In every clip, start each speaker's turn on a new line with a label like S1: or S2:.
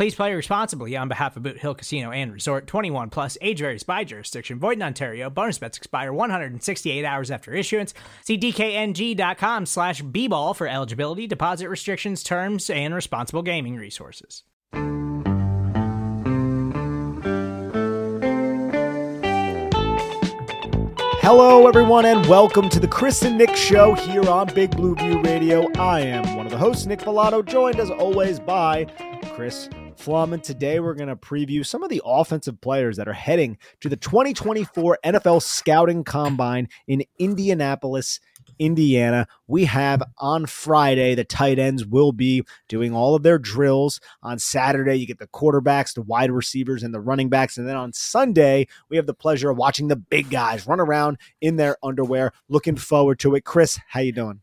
S1: Please play responsibly on behalf of Boot Hill Casino and Resort 21 plus age varies by jurisdiction. Void in Ontario. Bonus bets expire 168 hours after issuance. See DKNG.com slash B ball for eligibility, deposit restrictions, terms, and responsible gaming resources.
S2: Hello, everyone, and welcome to the Chris and Nick Show here on Big Blue View Radio. I am one of the hosts, Nick Falato, joined as always by Chris Pflum. And today we're going to preview some of the offensive players that are heading to the 2024 NFL Scouting Combine in Indianapolis, Indiana. We have on Friday, the tight ends will be doing all of their drills. On Saturday, you get the quarterbacks, the wide receivers, and the running backs. And then on Sunday, we have the pleasure of watching the big guys run around in their underwear. Looking forward to it. Chris, how you doing?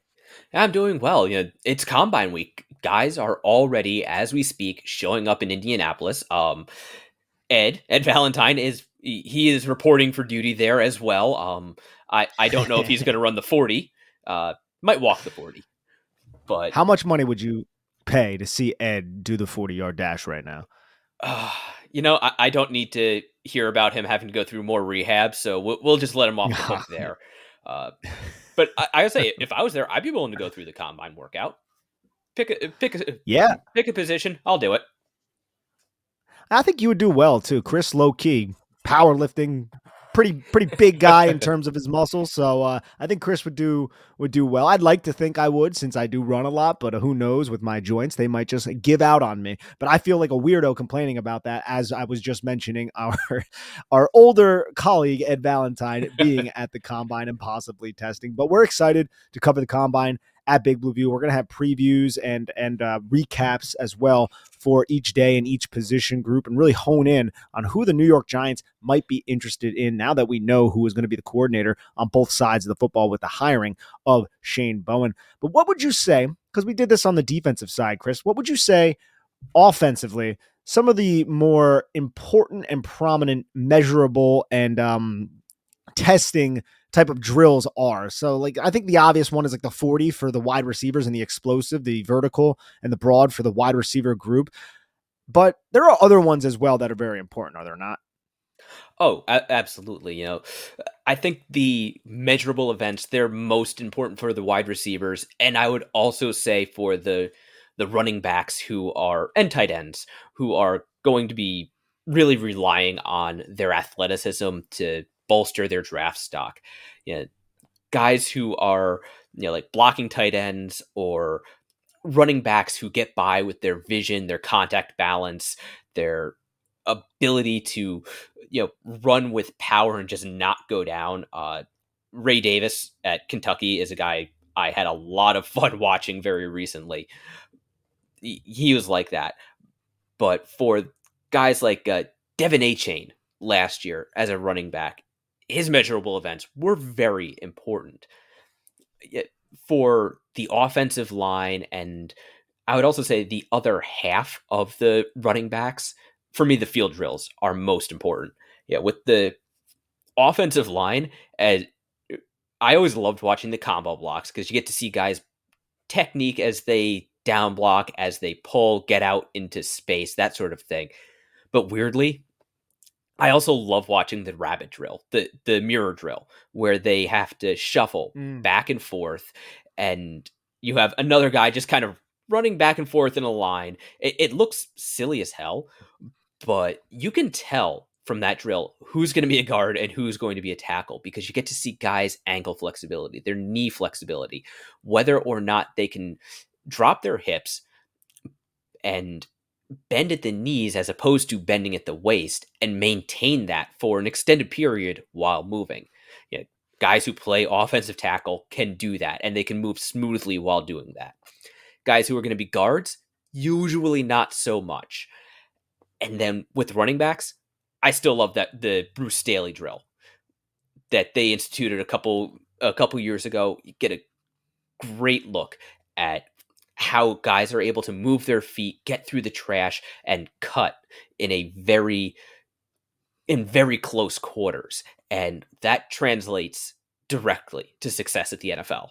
S3: I'm doing well. You know, it's combine week. Guys are already, as we speak, showing up in Indianapolis. Um, Ed, Ed Valentine is he is reporting for duty there as well. Um, I I don't know if he's going to run the 40. Uh, might walk the 40. But
S2: how much money would you pay to see Ed do the 40 yard dash right now?
S3: Uh, you know, I, I, don't need to hear about him having to go through more rehab, so we'll, we'll just let him off the hook there. Uh, but I, I would say if I was there, I'd be willing to go through the combine workout. Pick a pick a
S2: yeah,
S3: pick a position. I'll do it.
S2: I think you would do well too, Chris. Low key powerlifting, pretty pretty big guy in terms of his muscles. So uh, I think Chris would do would do well. I'd like to think I would since I do run a lot, but who knows with my joints, they might just give out on me. But I feel like a weirdo complaining about that as I was just mentioning our our older colleague Ed Valentine being at the combine and possibly testing. But we're excited to cover the combine at Big Blue View. We're going to have previews and and uh, recaps as well for each day and each position group, and really hone in on who the New York Giants might be interested in now that we know who is going to be the coordinator on both sides of the football with the hiring of Shane Bowen. But what would you say? Because we did this on the defensive side, Chris. What would you say offensively? Some of the more important and prominent, measurable, and um, testing type of drills are. So like I think the obvious one is like the 40 for the wide receivers and the explosive, the vertical and the broad for the wide receiver group. But there are other ones as well that are very important, are there not?
S3: Oh, absolutely. You know, I think the measurable events they're most important for the wide receivers, and I would also say for the the running backs who are and tight ends who are going to be really relying on their athleticism to bolster their draft stock. You know, guys who are you know like blocking tight ends or running backs who get by with their vision, their contact balance, their ability to you know run with power and just not go down. Uh, Ray Davis at Kentucky is a guy I had a lot of fun watching very recently. He, was like that, but for guys like uh, De'Von Achane last year as a running back, his measurable events were very important eh, for the offensive line and I would also say the other half of the running backs for me the field drills are most important. Yeah, with the offensive line as eh, I always loved watching the combo blocks because you get to see guys technique as they down block, as they pull, get out into space, that sort of thing. But weirdly, I also love watching the rabbit drill, the the mirror drill, where they have to shuffle mm. back and forth, and you have another guy just kind of running back and forth in a line. It, it looks silly as hell, but you can tell from that drill who's going to be a guard and who's going to be a tackle because you get to see guys' ankle flexibility, their knee flexibility, whether or not they can drop their hips and bend at the knees as opposed to bending at the waist and maintain that for an extended period while moving. You know, guys who play offensive tackle can do that and they can move smoothly while doing that. Guys who are going to be guards, usually not so much. And then with running backs, I still love that the Duce Staley drill that they instituted a couple a couple years ago. You get a great look at how guys are able to move their feet, get through the trash, and cut in a very in very close quarters. And that translates directly to success at the NFL.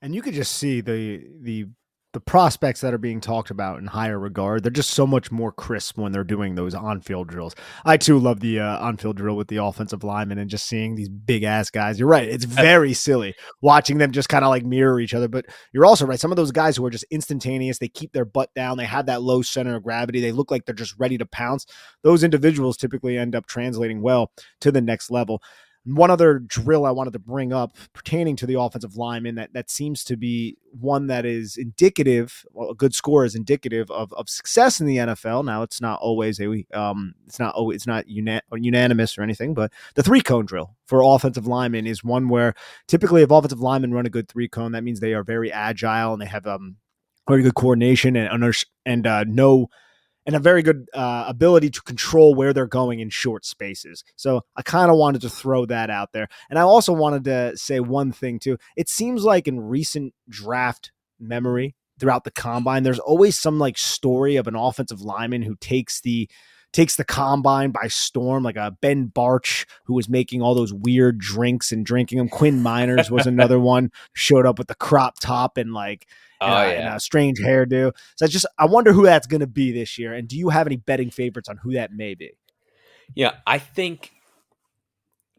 S2: And you could just see the the the prospects that are being talked about in higher regard, they're just so much more crisp when they're doing those on-field drills. I too love the uh, on-field drill with the offensive linemen and just seeing these big ass guys. You're right; it's very silly watching them just kind of like mirror each other. But you're also right; some of those guys who are just instantaneous, they keep their butt down, they have that low center of gravity, they look like they're just ready to pounce. Those individuals typically end up translating well to the next level. One other drill I wanted to bring up pertaining to the offensive lineman that, that seems to be one that is indicative, well, a good score is indicative of, of success in the NFL. Now it's not always a um it's not always it's not una- unanimous or anything, but the three cone drill for offensive linemen is one where typically if offensive linemen run a good three cone, that means they are very agile and they have um very good coordination and and uh, no and a very good uh, ability to control where they're going in short spaces. So I kind of wanted to throw that out there. And I also wanted to say one thing too. It seems like in recent draft memory throughout the combine, there's always some like story of an offensive lineman who takes the takes the combine by storm, like a Ben Bartch who was making all those weird drinks and drinking them. Quinn Meinerz was another one, showed up with the crop top and like and, oh, yeah. and a strange hairdo. So I just I wonder who that's going to be this year. And do you have any betting favorites on who that may be?
S3: Yeah, I think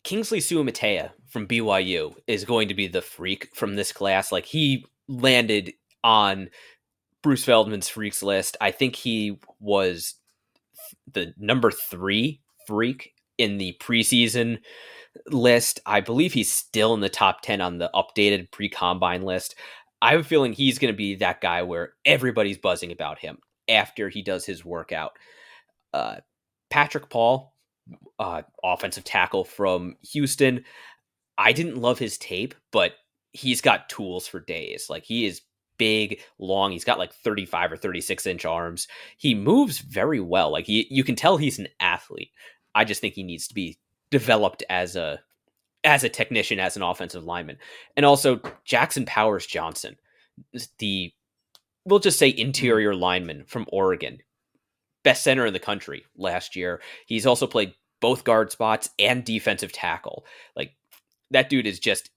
S3: Kingsley Suamataia from BYU is going to be the freak from this class. Like he landed on Bruce Feldman's freaks list. I think he was the number three freak in the preseason list. I believe he's still in the top 10 on the updated pre combine list. I have a feeling he's going to be that guy where everybody's buzzing about him after he does his workout. Uh, Patrick Paul, uh, offensive tackle from Houston. I didn't love his tape, but he's got tools for days. Like he is big, long. He's got like 35 or 36 inch arms. He moves very well. Like he, you can tell he's an athlete. I just think he needs to be developed as a as a technician, as an offensive lineman. And also Jackson Powers Johnson, the we'll just say interior lineman from Oregon, best center in the country last year. He's also played both guard spots and defensive tackle. Like that dude is just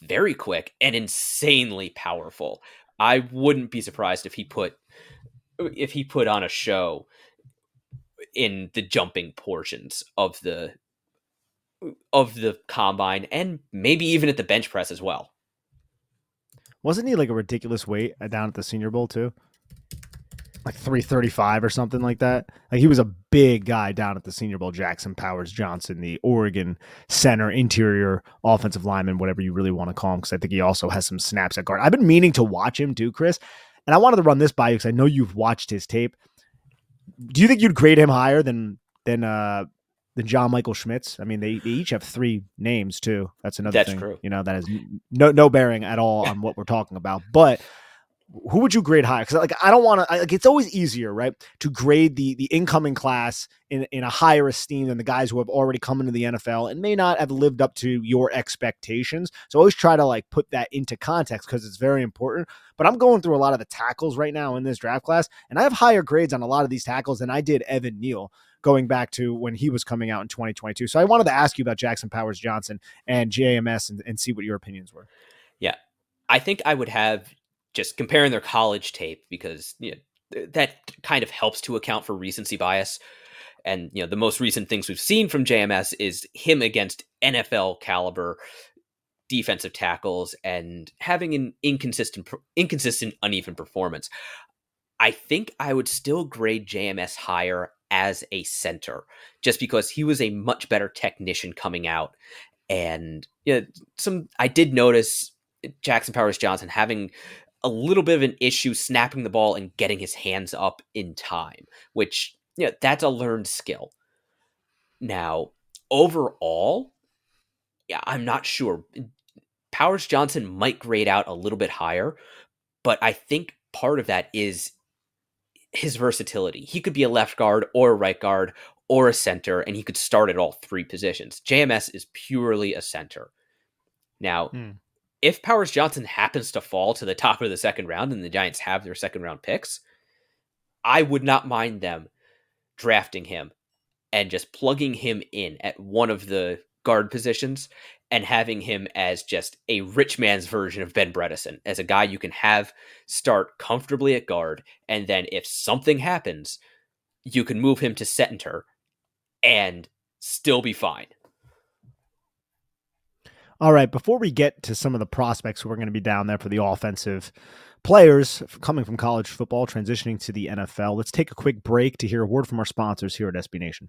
S3: very quick and insanely powerful. I wouldn't be surprised if he put if he put on a show in the jumping portions of the of the combine and maybe even at the bench press as well.
S2: Wasn't he like a ridiculous weight down at the Senior Bowl too? Like 335 or something like that. Like he was a big guy down at the Senior Bowl. Jackson Powers Johnson, the Oregon center, interior offensive lineman, whatever you really want to call him, because I think he also has some snaps at guard. I've been meaning to watch him too, Chris. And I wanted to run this by you because I know you've watched his tape. Do you think you'd grade him higher than than uh than John Michael Schmitz. I mean, they, they each have three names too. That's another
S3: That's
S2: thing.
S3: True.
S2: You know, that has no no bearing at all on what we're talking about. But who would you grade higher? Because like I don't want to. Like it's always easier, right, to grade the the incoming class in in a higher esteem than the guys who have already come into the NFL and may not have lived up to your expectations. So always try to like put that into context because it's very important. But I'm going through a lot of the tackles right now in this draft class, and I have higher grades on a lot of these tackles than I did Evan Neal going back to when he was coming out in 2022. So I wanted to ask you about Jackson Powers Johnson and JMS and, and see what your opinions were.
S3: Yeah. I think I would have just comparing their college tape because you know, that kind of helps to account for recency bias. And you know, the most recent things we've seen from JMS is him against NFL caliber defensive tackles and having an inconsistent inconsistent uneven performance. I think I would still grade JMS higher as a center, just because he was a much better technician coming out. And yeah, you know, some I did notice Jackson Powers Johnson having a little bit of an issue snapping the ball and getting his hands up in time, which you know, that's a learned skill. Now, overall, yeah, I'm not sure. Powers Johnson might grade out a little bit higher, but I think part of that is his versatility. He could be a left guard or a right guard or a center, and he could start at all three positions. JMS is purely a center. Now, hmm. if Powers Johnson happens to fall to the top of the second round and the Giants have their second round picks, I would not mind them drafting him and just plugging him in at one of the guard positions and having him as just a rich man's version of Ben Bredeson, as a guy you can have start comfortably at guard, and then if something happens, you can move him to center and still be fine.
S2: All right, before we get to some of the prospects who are going to be down there for the offensive players coming from college football transitioning to the NFL, let's take a quick break to hear a word from our sponsors here at SB Nation.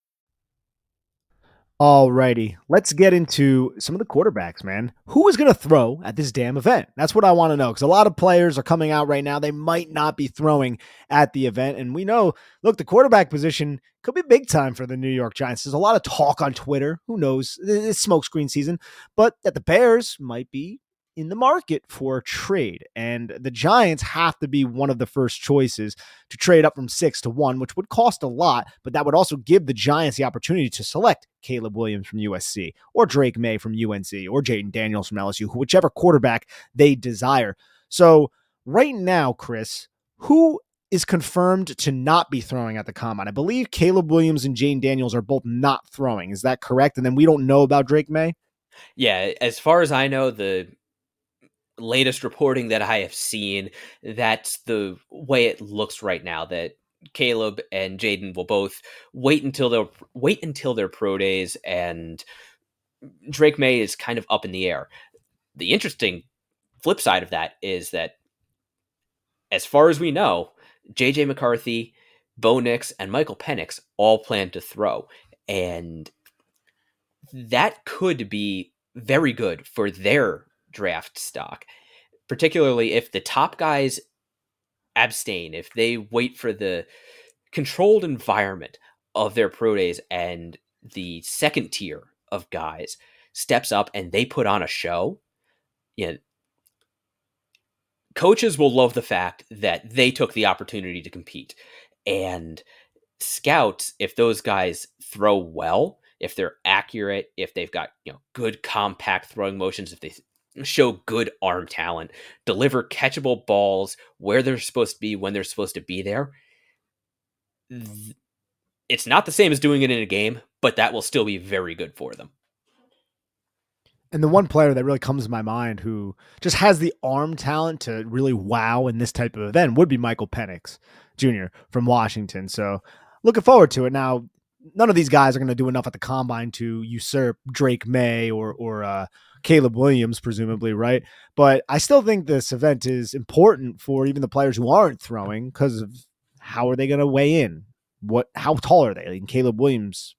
S2: Alrighty, let's get into some of the quarterbacks, man. Who is going to throw at this damn event? That's what I want to know because a lot of players are coming out right now. They might not be throwing at the event. And we know, look, the quarterback position could be big time for the New York Giants. There's a lot of talk on Twitter. Who knows? It's smokescreen season, but that the Bears might be in the market for trade. And the Giants have to be one of the first choices to trade up from six to one, which would cost a lot, but that would also give the Giants the opportunity to select Caleb Williams from USC or Drake Maye from UNC or Jayden Daniels from LSU, whichever quarterback they desire. So, right now, Chris, who is confirmed to not be throwing at the combine? I believe Caleb Williams and Jayden Daniels are both not throwing. Is that correct? And then we don't know about Drake Maye?
S3: Yeah, as far as I know, the latest reporting that I have seen, that's the way it looks right now. That Caleb and Jayden will both wait until they'll wait until their pro days, and Drake Maye is kind of up in the air. The interesting flip side of that is that, as far as we know, JJ McCarthy, Bo Nix, and Michael Penix all plan to throw, and that could be very good for their draft stock, particularly if the top guys abstain, if they wait for the controlled environment of their pro days and the second tier of guys steps up and they put on a show, you know, coaches will love the fact that they took the opportunity to compete. And scouts, if those guys throw well, if they're accurate, if they've got, you know, good compact throwing motions, if they show good arm talent, deliver catchable balls where they're supposed to be when they're supposed to be there. Mm-hmm. It's not the same as doing it in a game, but that will still be very good for them.
S2: And the one player that really comes to my mind who just has the arm talent to really wow in this type of event would be Michael Penix Jr. from Washington. So looking forward to it. Now, none of these guys are going to do enough at the combine to usurp Drake Maye or or uh, Caleb Williams, presumably, right? But I still think this event is important for even the players who aren't throwing because of how are they going to weigh in? What? How tall are they? Like in Caleb Williams'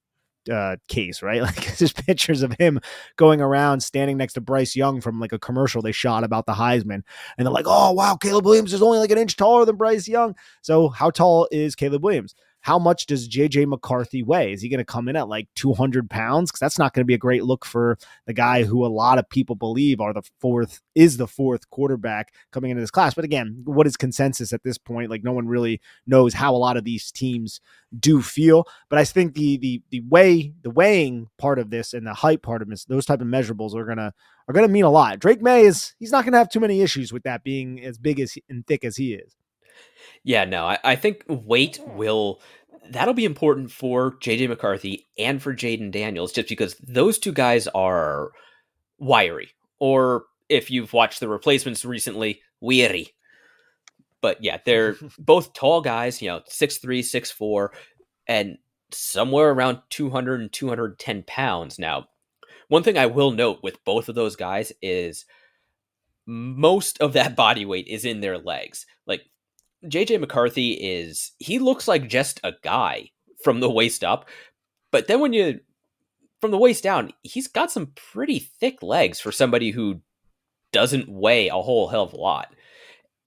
S2: uh, case, right? Like there's pictures of him going around standing next to Bryce Young from like a commercial they shot about the Heisman, and they're like, "Oh wow, Caleb Williams is only like an inch taller than Bryce Young." So how tall is Caleb Williams? How much does JJ McCarthy weigh? Is he going to come in at like 200 pounds? Because that's not going to be a great look for the guy who a lot of people believe are the fourth is the fourth quarterback coming into this class. But again, what is consensus at this point? Like no one really knows how a lot of these teams do feel. But I think the the the way the weighing part of this and the height part of this, those type of measurables are gonna are gonna mean a lot. Drake Maye is he's not gonna have too many issues with that being as big as and thick as he is.
S3: Yeah, no, I, I think weight will that'll be important for JJ McCarthy and for Jayden Daniels, just because those two guys are wiry. Or if you've watched the replacements recently, weary. But yeah, they're both tall guys, you know, 6'3, 6'4, and somewhere around 200 and 210 pounds. Now, one thing I will note with both of those guys is most of that body weight is in their legs. Like JJ McCarthy is he looks like just a guy from the waist up, but then when you from the waist down, he's got some pretty thick legs for somebody who doesn't weigh a whole hell of a lot.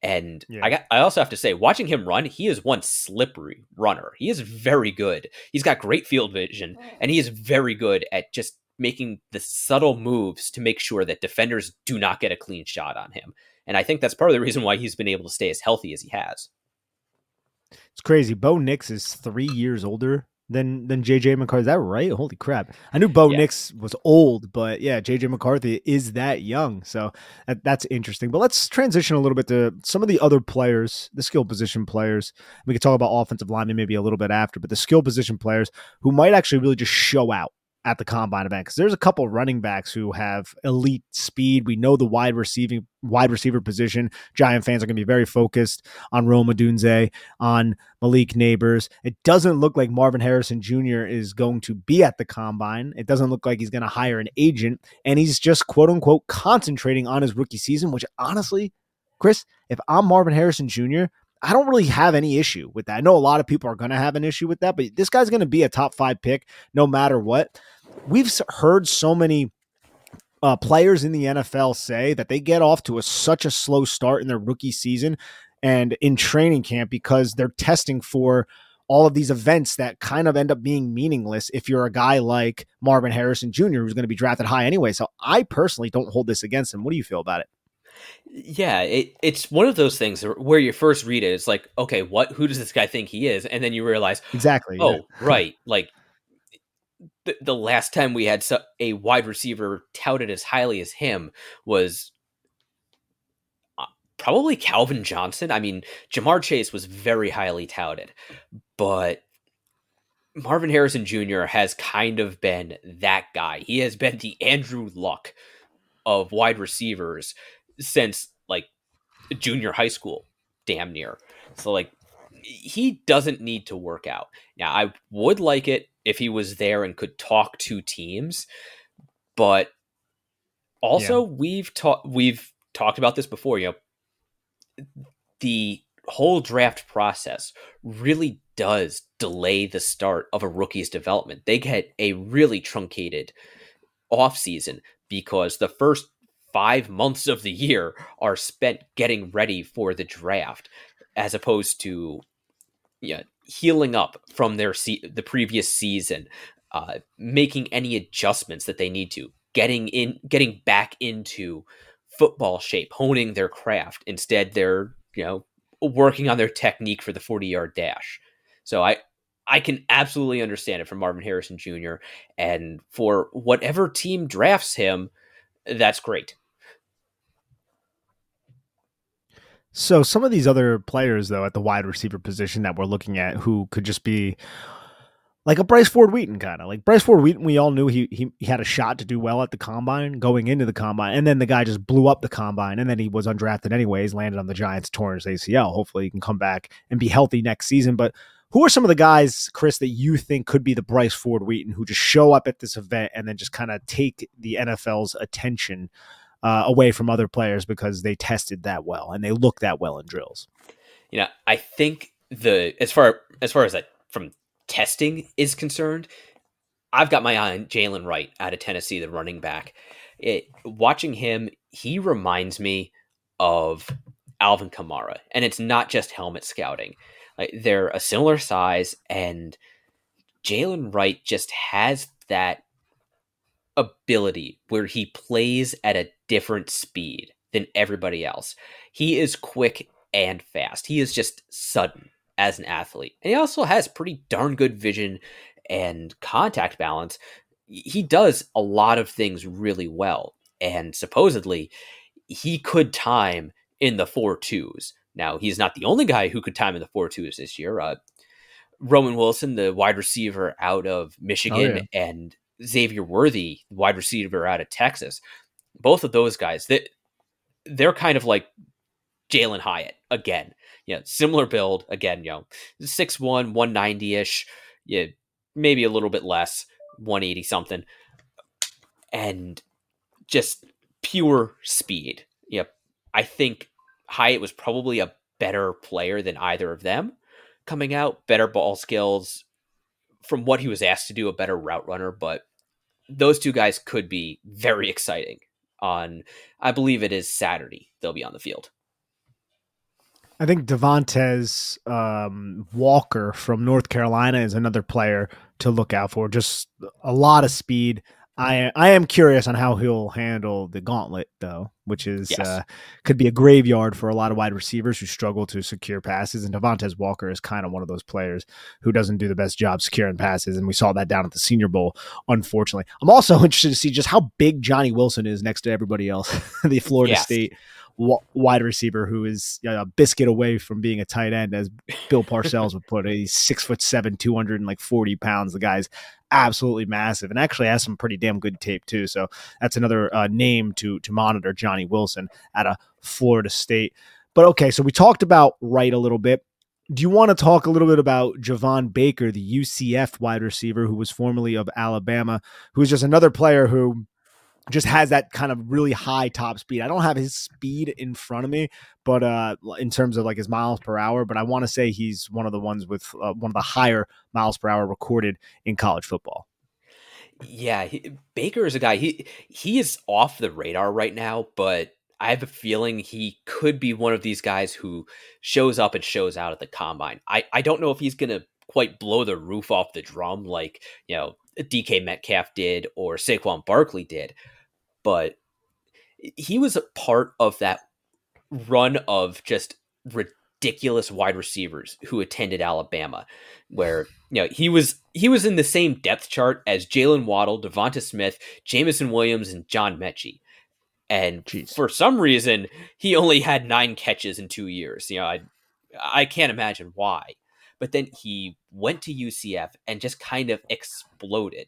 S3: And yeah. I got I also have to say, watching him run, he is one slippery runner. He is very good. He's got great field vision, oh. and he is very good at just making the subtle moves to make sure that defenders do not get a clean shot on him. And I think that's part of the reason why he's been able to stay as healthy as he has.
S2: It's crazy. Bo Nix is three years older than than JJ McCarthy. Is that right? Holy crap! I knew Bo yeah. Nix was old, but yeah, JJ McCarthy is that young. So that, that's interesting. But let's transition a little bit to some of the other players, the skill position players. We could talk about offensive linemen maybe a little bit after, but the skill position players who might actually really just show out at the combine event because there's a couple running backs who have elite speed. We know the wide receiving wide receiver position. Giant fans are going to be very focused on Rome Odunze, on Malik Nabers. It doesn't look like Marvin Harrison Jr. is going to be at the combine. It doesn't look like he's going to hire an agent, and he's just quote unquote concentrating on his rookie season. Which honestly, Chris, if I'm Marvin Harrison Jr., I don't really have any issue with that. I know a lot of people are going to have an issue with that, but this guy's going to be a top five pick no matter what we've heard so many uh, players in the NFL say that they get off to a, such a slow start in their rookie season and in training camp because they're testing for all of these events that kind of end up being meaningless if you're a guy like Marvin Harrison Jr., who's going to be drafted high anyway. So I personally don't hold this against him. What do you feel about it?
S3: Yeah, it, it's one of those things where you first read it, it's like, okay, what? Who does this guy think he is? And then you realize,
S2: exactly.
S3: Oh, yeah. right. Like the, last time we had a wide receiver touted as highly as him was uh, probably Calvin Johnson. I mean, Ja'Marr Chase was very highly touted, but Marvin Harrison Jr. has kind of been that guy. He has been the Andrew Luck of wide receivers since like junior high school, damn near. So like he doesn't need to work out. Now I would like it if he was there and could talk to teams. But also, yeah. we've talked we've talked about this before. You know, the whole draft process really does delay the start of a rookie's development. They get a really truncated offseason because the first five months of the year are spent getting ready for the draft as opposed to know, healing up from their se- the previous season, uh, making any adjustments that they need to, getting in, getting back into football shape, honing their craft. Instead, they're you know working on their technique for the forty yard dash. So I I can absolutely understand it from Marvin Harrison Jr. and for whatever team drafts him, that's great.
S2: So some of these other players, though, at the wide receiver position that we're looking at, who could just be like a Bryce Ford Wheaton kind of like Bryce Ford Wheaton. We all knew he, he he had a shot to do well at the combine going into the combine, and then the guy just blew up the combine, and then he was undrafted anyways, landed on the Giants, torn his ACL. Hopefully, he can come back and be healthy next season. But who are some of the guys, Chris, that you think could be the Bryce Ford Wheaton who just show up at this event and then just kind of take the NFL's attention? Uh, away from other players because they tested that well and they look that well in drills.
S3: You know, I think the as far as far as that from testing is concerned, I've got my eye on Jaylen Wright out of Tennessee, the running back. It, watching him, he reminds me of Alvin Kamara, and it's not just helmet scouting. Like they're a similar size, and Jaylen Wright just has that ability where he plays at a different speed than everybody else. He is quick and fast. He is just sudden as an athlete. And he also has pretty darn good vision and contact balance. He does a lot of things really well. And supposedly, he could time in the four twos. Now, he's not the only guy who could time in the four twos this year. Uh, Roman Wilson, the wide receiver out of Michigan, oh, yeah. and Xavier Worthy, wide receiver out of Texas, both of those guys, they, they're kind of like Jalin Hyatt again. Yeah, similar build again. You know, 6'1", 190 ish. Yeah, maybe a little bit less, one eighty something, and just pure speed. Yep, I think Hyatt was probably a better player than either of them coming out. Better ball skills, from what he was asked to do, a better route runner. But those two guys could be very exciting on. I believe it is Saturday. They'll be on the field.
S2: I think Devontez um, Walker from North Carolina is another player to look out for. Just a lot of speed. I I am curious on how he'll handle the gauntlet though, which is yes. uh, could be a graveyard for a lot of wide receivers who struggle to secure passes. And Devontez Walker is kind of one of those players who doesn't do the best job securing passes, and we saw that down at the Senior Bowl. Unfortunately, I'm also interested to see just how big Johnny Wilson is next to everybody else. the Florida yes. State wide receiver who is a biscuit away from being a tight end, as Bill Parcells would put it. He's six foot seven, two hundred and like forty pounds. The guy's absolutely massive, and actually has some pretty damn good tape too. So that's another uh, name to to monitor. Johnny Wilson at a Florida State. But okay, so we talked about Wright a little bit. Do you want to talk a little bit about Javon Baker, the UCF wide receiver who was formerly of Alabama, who is just another player who just has that kind of really high top speed. I don't have his speed in front of me, but uh, in terms of like his miles per hour, but I want to say he's one of the ones with uh, one of the higher miles per hour recorded in college football.
S3: Yeah, he, Baker is a guy. He he is off the radar right now, but I have a feeling he could be one of these guys who shows up and shows out at the combine. I I don't know if he's gonna quite blow the roof off the drum like you know DK Metcalf did or Saquon Barkley did, but he was a part of that run of just ridiculous wide receivers who attended Alabama, where you know he was he was in the same depth chart as Jaylen Waddle, Devonta Smith, Jameson Williams, and John Metchie. And Jeez. for some reason, he only had nine catches in two years. You know, I I can't imagine why. But then he went to UCF and just kind of exploded.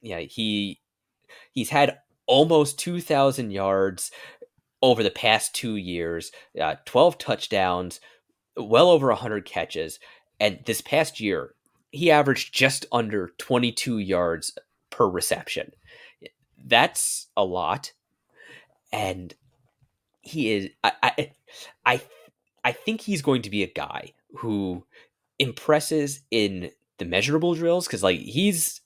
S3: Yeah, he he's had almost 2,000 yards over the past two years, uh, 12 touchdowns, well over 100 catches. And this past year, he averaged just under 22 yards per reception. That's a lot. And he is, I, I, I, I think he's going to be a guy who impresses in the measurable drills because, like, he's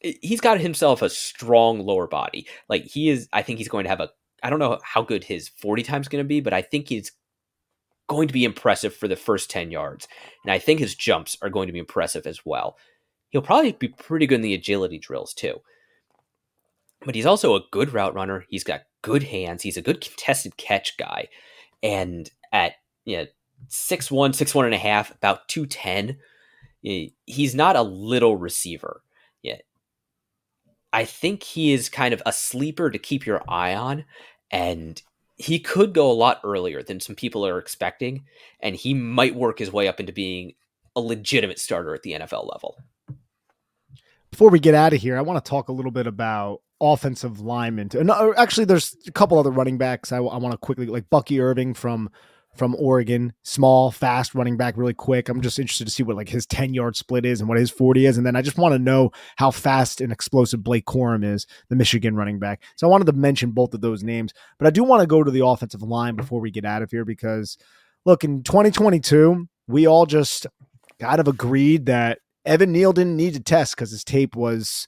S3: he's got himself a strong lower body. Like he is, I think he's going to have a. I don't know how good his forty times going to be, but I think he's going to be impressive for the first ten yards, and I think his jumps are going to be impressive as well. He'll probably be pretty good in the agility drills too. But he's also a good route runner. He's got good hands. He's a good contested catch guy, and at you know, six one, six one and a half, about two ten. Eh, he's not a little receiver I think he is kind of a sleeper to keep your eye on, and he could go a lot earlier than some people are expecting, and he might work his way up into being a legitimate starter at the NFL level.
S2: Before we get out of here, I want to talk a little bit about offensive linemen. And uh, actually, there's a couple other running backs I, I want to quickly like Bucky Irving from from Oregon, small, fast running back, really quick. I'm just interested to see what like his 10 yard split is and what his 40 is. And then I just want to know how fast and explosive Blake Corum is, the Michigan running back. So I wanted to mention both of those names, but I do want to go to the offensive line before we get out of here because look, in 2022, we all just kind of agreed that Evan Neal didn't need to test because his tape was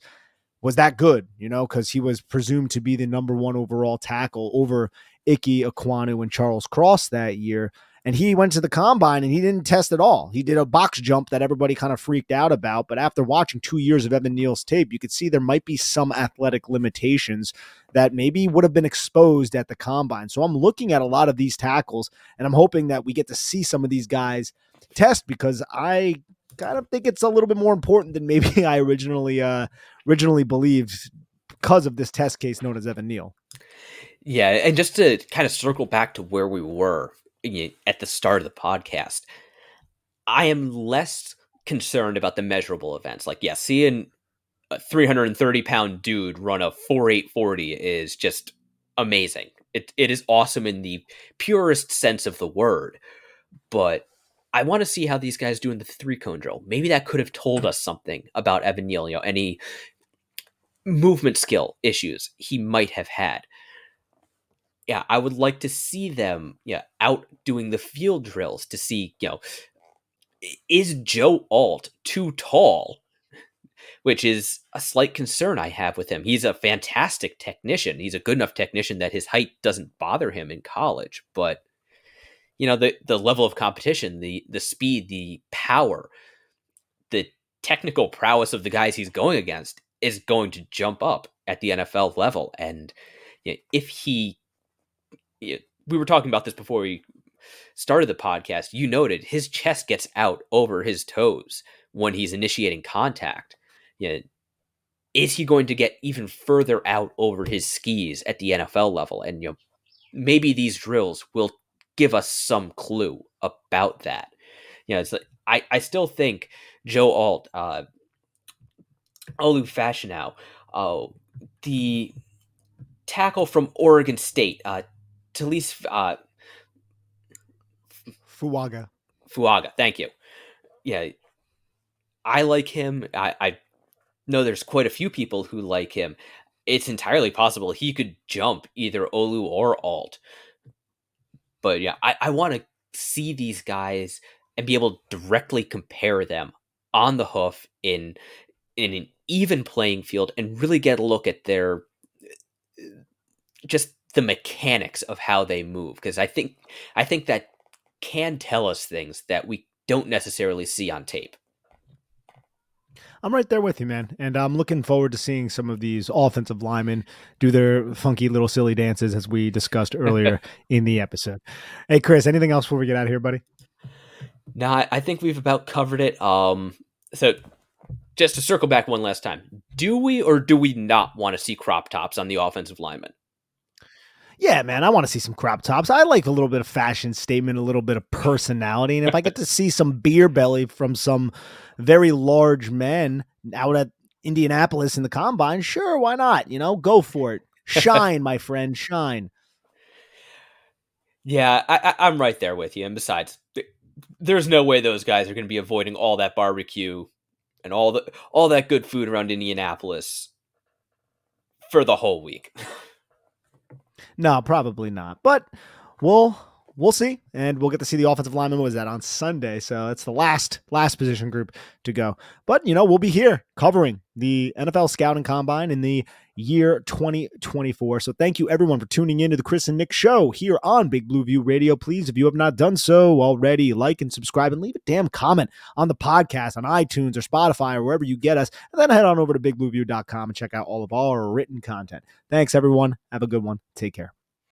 S2: was that good, you know, because he was presumed to be the number one overall tackle over Ike Ekwonu, and Charles Cross that year. And he went to the combine and he didn't test at all. He did a box jump that everybody kind of freaked out about. But after watching two years of Evan Neal's tape, you could see there might be some athletic limitations that maybe would have been exposed at the combine. So I'm looking at a lot of these tackles and I'm hoping that we get to see some of these guys test because I kind of think it's a little bit more important than maybe I originally uh originally believed because of this test case known as Evan Neal.
S3: Yeah, and just to kind of circle back to where we were at the start of the podcast, I am less concerned about the measurable events. Like, yeah, seeing a 330 pound dude run a 4840 is just amazing. It, it is awesome in the purest sense of the word. But I want to see how these guys do in the three cone drill. Maybe that could have told us something about Evan know, any movement skill issues he might have had. Yeah, I would like to see them yeah, out doing the field drills to see, you know, is Joe Alt too tall? Which is a slight concern I have with him. He's a fantastic technician. He's a good enough technician that his height doesn't bother him in college, but you know the the level of competition, the the speed, the power, the technical prowess of the guys he's going against is going to jump up at the NFL level. And you know, if he, we were talking about this before we started the podcast. You noted his chest gets out over his toes when he's initiating contact. You know, is he going to get even further out over his skis at the NFL level? And you know, maybe these drills will give us some clue about that. You know, it's like, I, I still think Joe Alt, uh, Olu Fashanu, uh, the tackle from Oregon State, uh, Taliese uh,
S2: Fuaga.
S3: Fuaga, thank you. Yeah, I like him. I, I know there's quite a few people who like him. It's entirely possible he could jump either Olu or Alt. But yeah, I, I want to see these guys and be able to directly compare them on the hoof in in an even playing field and really get a look at their just the mechanics of how they move because I think I think that can tell us things that we don't necessarily see on tape.
S2: I'm right there with you, man. And I'm looking forward to seeing some of these offensive linemen do their funky little silly dances as we discussed earlier in the episode. Hey, Chris, anything else before we get out of here, buddy?
S3: No, I think we've about covered it. Um, so just to circle back one last time, do we or do we not want to see crop tops on the offensive linemen?
S2: Yeah, man, I want to see some crop tops. I like a little bit of fashion statement, a little bit of personality. And if I get to see some beer belly from some very large men out at Indianapolis in the combine, sure, why not? You know, go for it. Shine, my friend, shine.
S3: Yeah, I, I, am right there with you. And besides, there's no way those guys are going to be avoiding all that barbecue and all the all that good food around Indianapolis for the whole week.
S2: no, probably not. But we'll we'll see, and we'll get to see the offensive lineman. was that on Sunday? So it's the last last position group to go. But you know, we'll be here covering the NFL scouting combine and the year 2024. So thank you everyone for tuning in to the Chris and Nick show here on Big Blue View Radio. Please, if you have not done so already, like and subscribe and leave a damn comment on the podcast on iTunes or Spotify or wherever you get us. And then head on over to bigblueview.com and check out all of our written content. Thanks everyone. Have a good one. Take care.